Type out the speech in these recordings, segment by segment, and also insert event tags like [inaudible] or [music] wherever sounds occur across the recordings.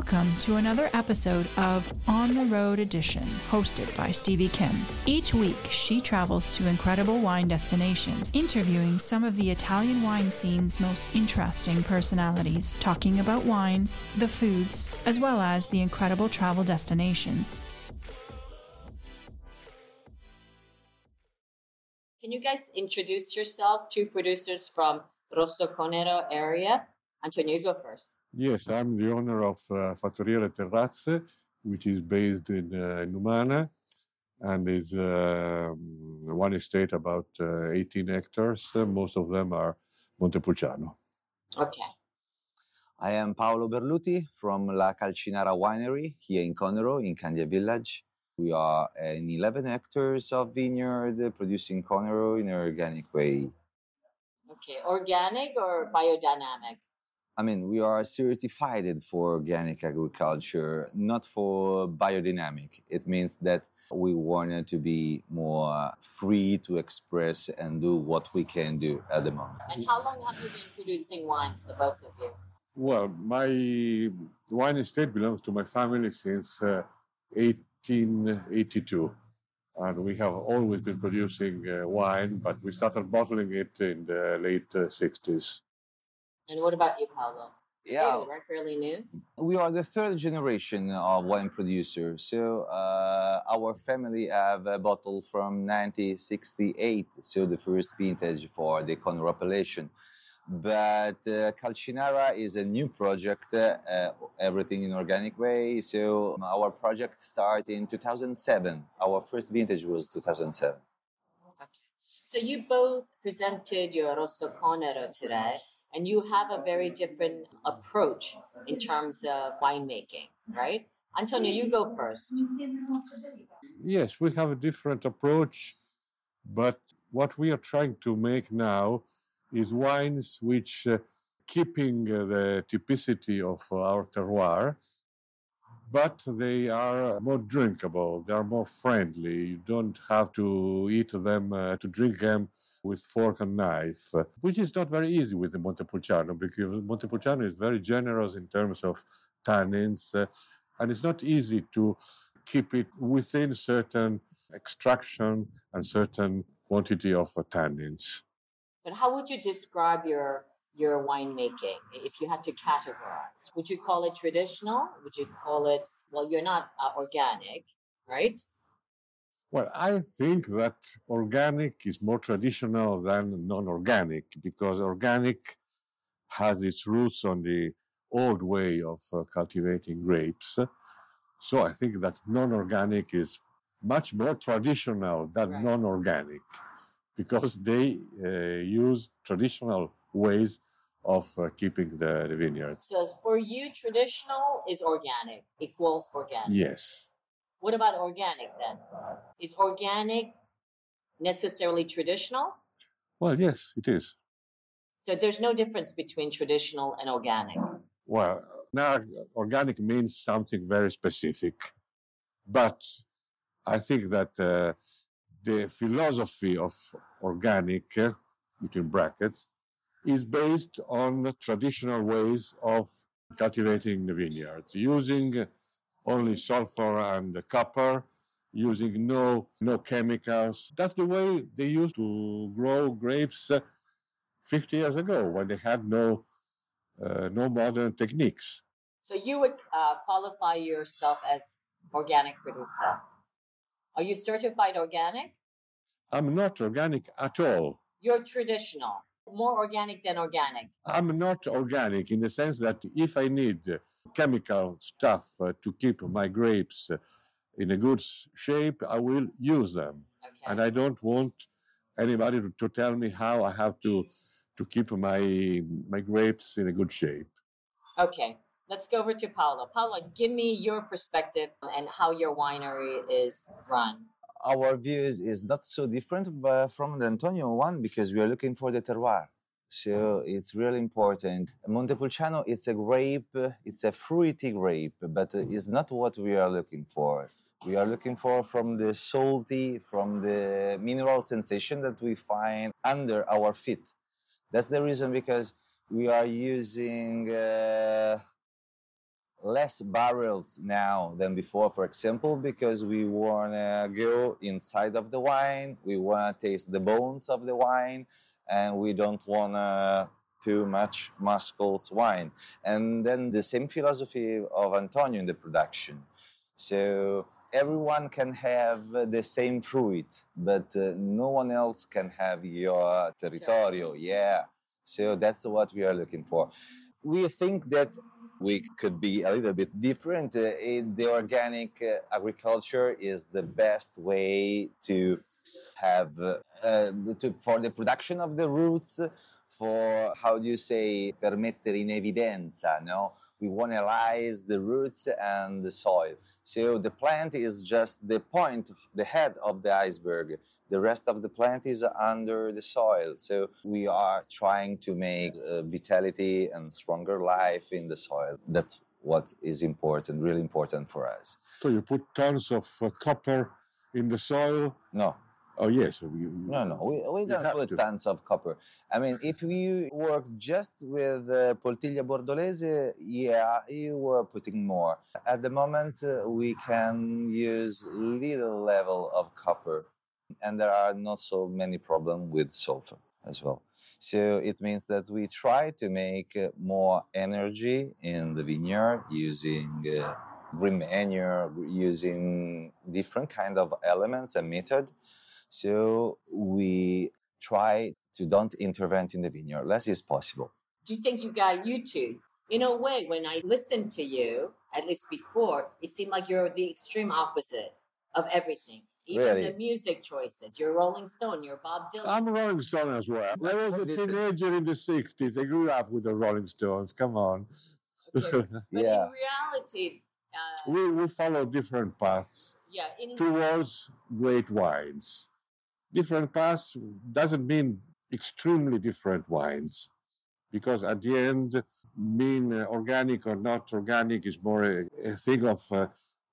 Welcome to another episode of On the Road Edition, hosted by Stevie Kim. Each week, she travels to incredible wine destinations, interviewing some of the Italian wine scene's most interesting personalities, talking about wines, the foods, as well as the incredible travel destinations. Can you guys introduce yourself? Two producers from Rosso Conero area. Antonio, you go first. Yes, I'm the owner of uh, Fattoria Le Terrazze, which is based in uh, Numana and is uh, one estate about uh, 18 hectares. Uh, most of them are Montepulciano. Okay. I am Paolo Berluti from La Calcinara Winery here in Conero, in Candia Village. We are in 11 hectares of vineyard producing Conero in an organic way. Okay, organic or biodynamic? I mean, we are certified for organic agriculture, not for biodynamic. It means that we wanted to be more free to express and do what we can do at the moment. And how long have you been producing wines, the both of you? Well, my wine estate belongs to my family since uh, 1882. And we have always been producing uh, wine, but we started bottling it in the late uh, 60s. And what about you, Paolo? Yeah, right? Fairly new. we are the third generation of wine producer. So uh, our family have a bottle from 1968, so the first vintage for the Conero appellation. But uh, Calcinara is a new project, uh, everything in organic way. So our project started in 2007. Our first vintage was 2007. Okay. So you both presented your Rosso Conero today, and you have a very different approach in terms of winemaking, right? Antonio, you go first. Yes, we have a different approach, but what we are trying to make now is wines which, uh, keeping uh, the typicity of our terroir, but they are more drinkable, they are more friendly. You don't have to eat them, uh, to drink them with fork and knife, which is not very easy with the Montepulciano because Montepulciano is very generous in terms of tannins, uh, and it's not easy to keep it within certain extraction and certain quantity of uh, tannins. But how would you describe your your winemaking if you had to categorize? Would you call it traditional? Would you call it well? You're not uh, organic, right? Well, I think that organic is more traditional than non-organic because organic has its roots on the old way of uh, cultivating grapes. So I think that non-organic is much more traditional than Right. non-organic because they uh, use traditional ways of uh, keeping the, the vineyards. So for you, traditional is organic equals organic. Yes. What about organic then? Is organic necessarily traditional? Well, yes, it is. So there's no difference between traditional and organic. Well, now organic means something very specific, but I think that uh, the philosophy of organic, uh, between brackets, is based on traditional ways of cultivating the vineyards, using only sulfur and copper, using no no chemicals. That's the way they used to grow grapes uh, 50 years ago when they had no uh, no modern techniques. So you would uh, qualify yourself as organic producer. Are you certified organic? I'm not organic at all. You're traditional, more organic than organic. I'm not organic in the sense that if I need chemical stuff uh, to keep my grapes uh, in a good shape, I will use them. Okay. And I don't want anybody to, to tell me how I have to to keep my my grapes in a good shape. Okay, let's go over to Paolo. Paolo, give me your perspective and how your winery is run. Our views is not so different from the Antonio one because we are looking for the terroir. So it's really important. Montepulciano, it's a grape, it's a fruity grape, but it's not what we are looking for. We are looking for from the salty, from the mineral sensation that we find under our feet. That's the reason because we are using uh, less barrels now than before, for example, because we want to go inside of the wine, we want to taste the bones of the wine, and we don't want uh, too much muscles wine. And then the same philosophy of Antonio in the production. So everyone can have the same fruit, but uh, no one else can have your territorio. Yeah. So that's what we are looking for. We think that we could be a little bit different. Uh, the organic uh, agriculture is the best way to have uh, to, for the production of the roots, for how do you say, permettere in evidenza, no? We want to analyze the roots and the soil. So the plant is just the point, the head of the iceberg. The rest of the plant is under the soil. So we are trying to make uh, vitality and stronger life in the soil. That's what is important, really important for us. So you put tons of uh, copper in the soil. No, Oh yes, no, no, we, we don't have put to. tons of copper. I mean, if you work just with uh, Poltiglia Bordolese, yeah, you were putting more. At the moment, uh, we can use little level of copper, and there are not so many problems with sulfur as well. So it means that we try to make uh, more energy in the vineyard using uh, green manure, using different kind of elements and method. So we try to don't intervene in the vineyard less is possible. Do you think you got YouTube? In a way, when I listened to you, at least before, it seemed like you're the extreme opposite of everything. Even Really? the music choices. You're Rolling Stone, you're Bob Dylan. I'm a Rolling Stone as well. I was a teenager in the '60s. I grew up with the Rolling Stones. Come on, Okay. [laughs] But Yeah. in reality, uh, we we follow different paths yeah, in towards great wines. Different paths doesn't mean extremely different wines, because at the end, being uh, organic or not organic is more a, a thing of uh,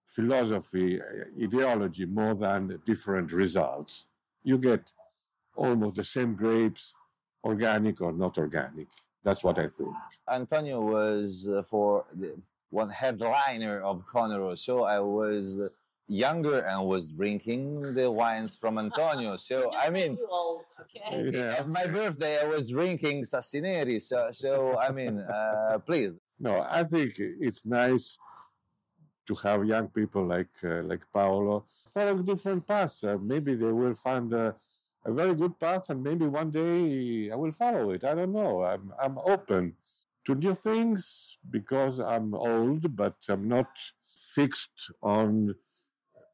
philosophy, uh, ideology, more than different results. You get almost the same grapes, organic or not organic. That's what I think. Antonio was uh, for the one headliner of Conero, so I was uh, younger and was drinking the wines from Antonio. [laughs] So I mean, you old, okay? Yeah. at my birthday I was drinking Sassi Neri. So, so I mean, uh, [laughs] please, No, I think it's nice to have young people like uh, like Paolo follow different paths. Uh, maybe they will find a, a very good path, and maybe one day I will follow it. I don't know. I'm I'm open to new things because I'm old, but I'm not fixed on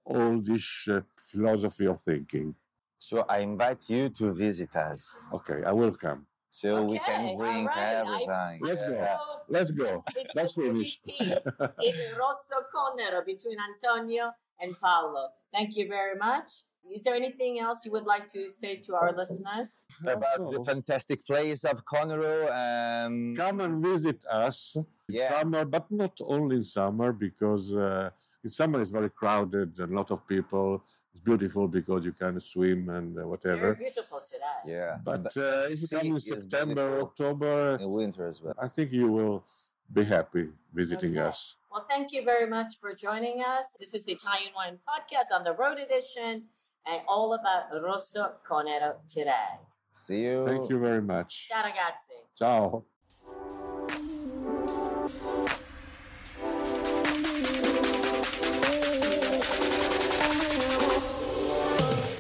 all this uh, philosophy of thinking. so I invite you to visit us. Okay, I will come. So we can all drink right. everything. Let's go. Yeah. Let's go. It's That's the finished. piece [laughs] in Rosso Conero between Antonio and Paolo. Thank you very much. Is there anything else you would like to say to our listeners? About the fantastic place of Conero and come and visit us in Yeah. summer, but not only in summer because uh, in summer it's very crowded and a lot of people. It's beautiful because you can swim and uh, It's very whatever. beautiful today. yeah, But uh, if you come in September, beautiful. October, in winter as well. I think you will be happy visiting Okay. us. Well, thank you very much for joining us. This is the Italian Wine Podcast on the Road Edition and all about Rosso Conero today. See you. Thank you very much. Ciao ragazzi. Ciao.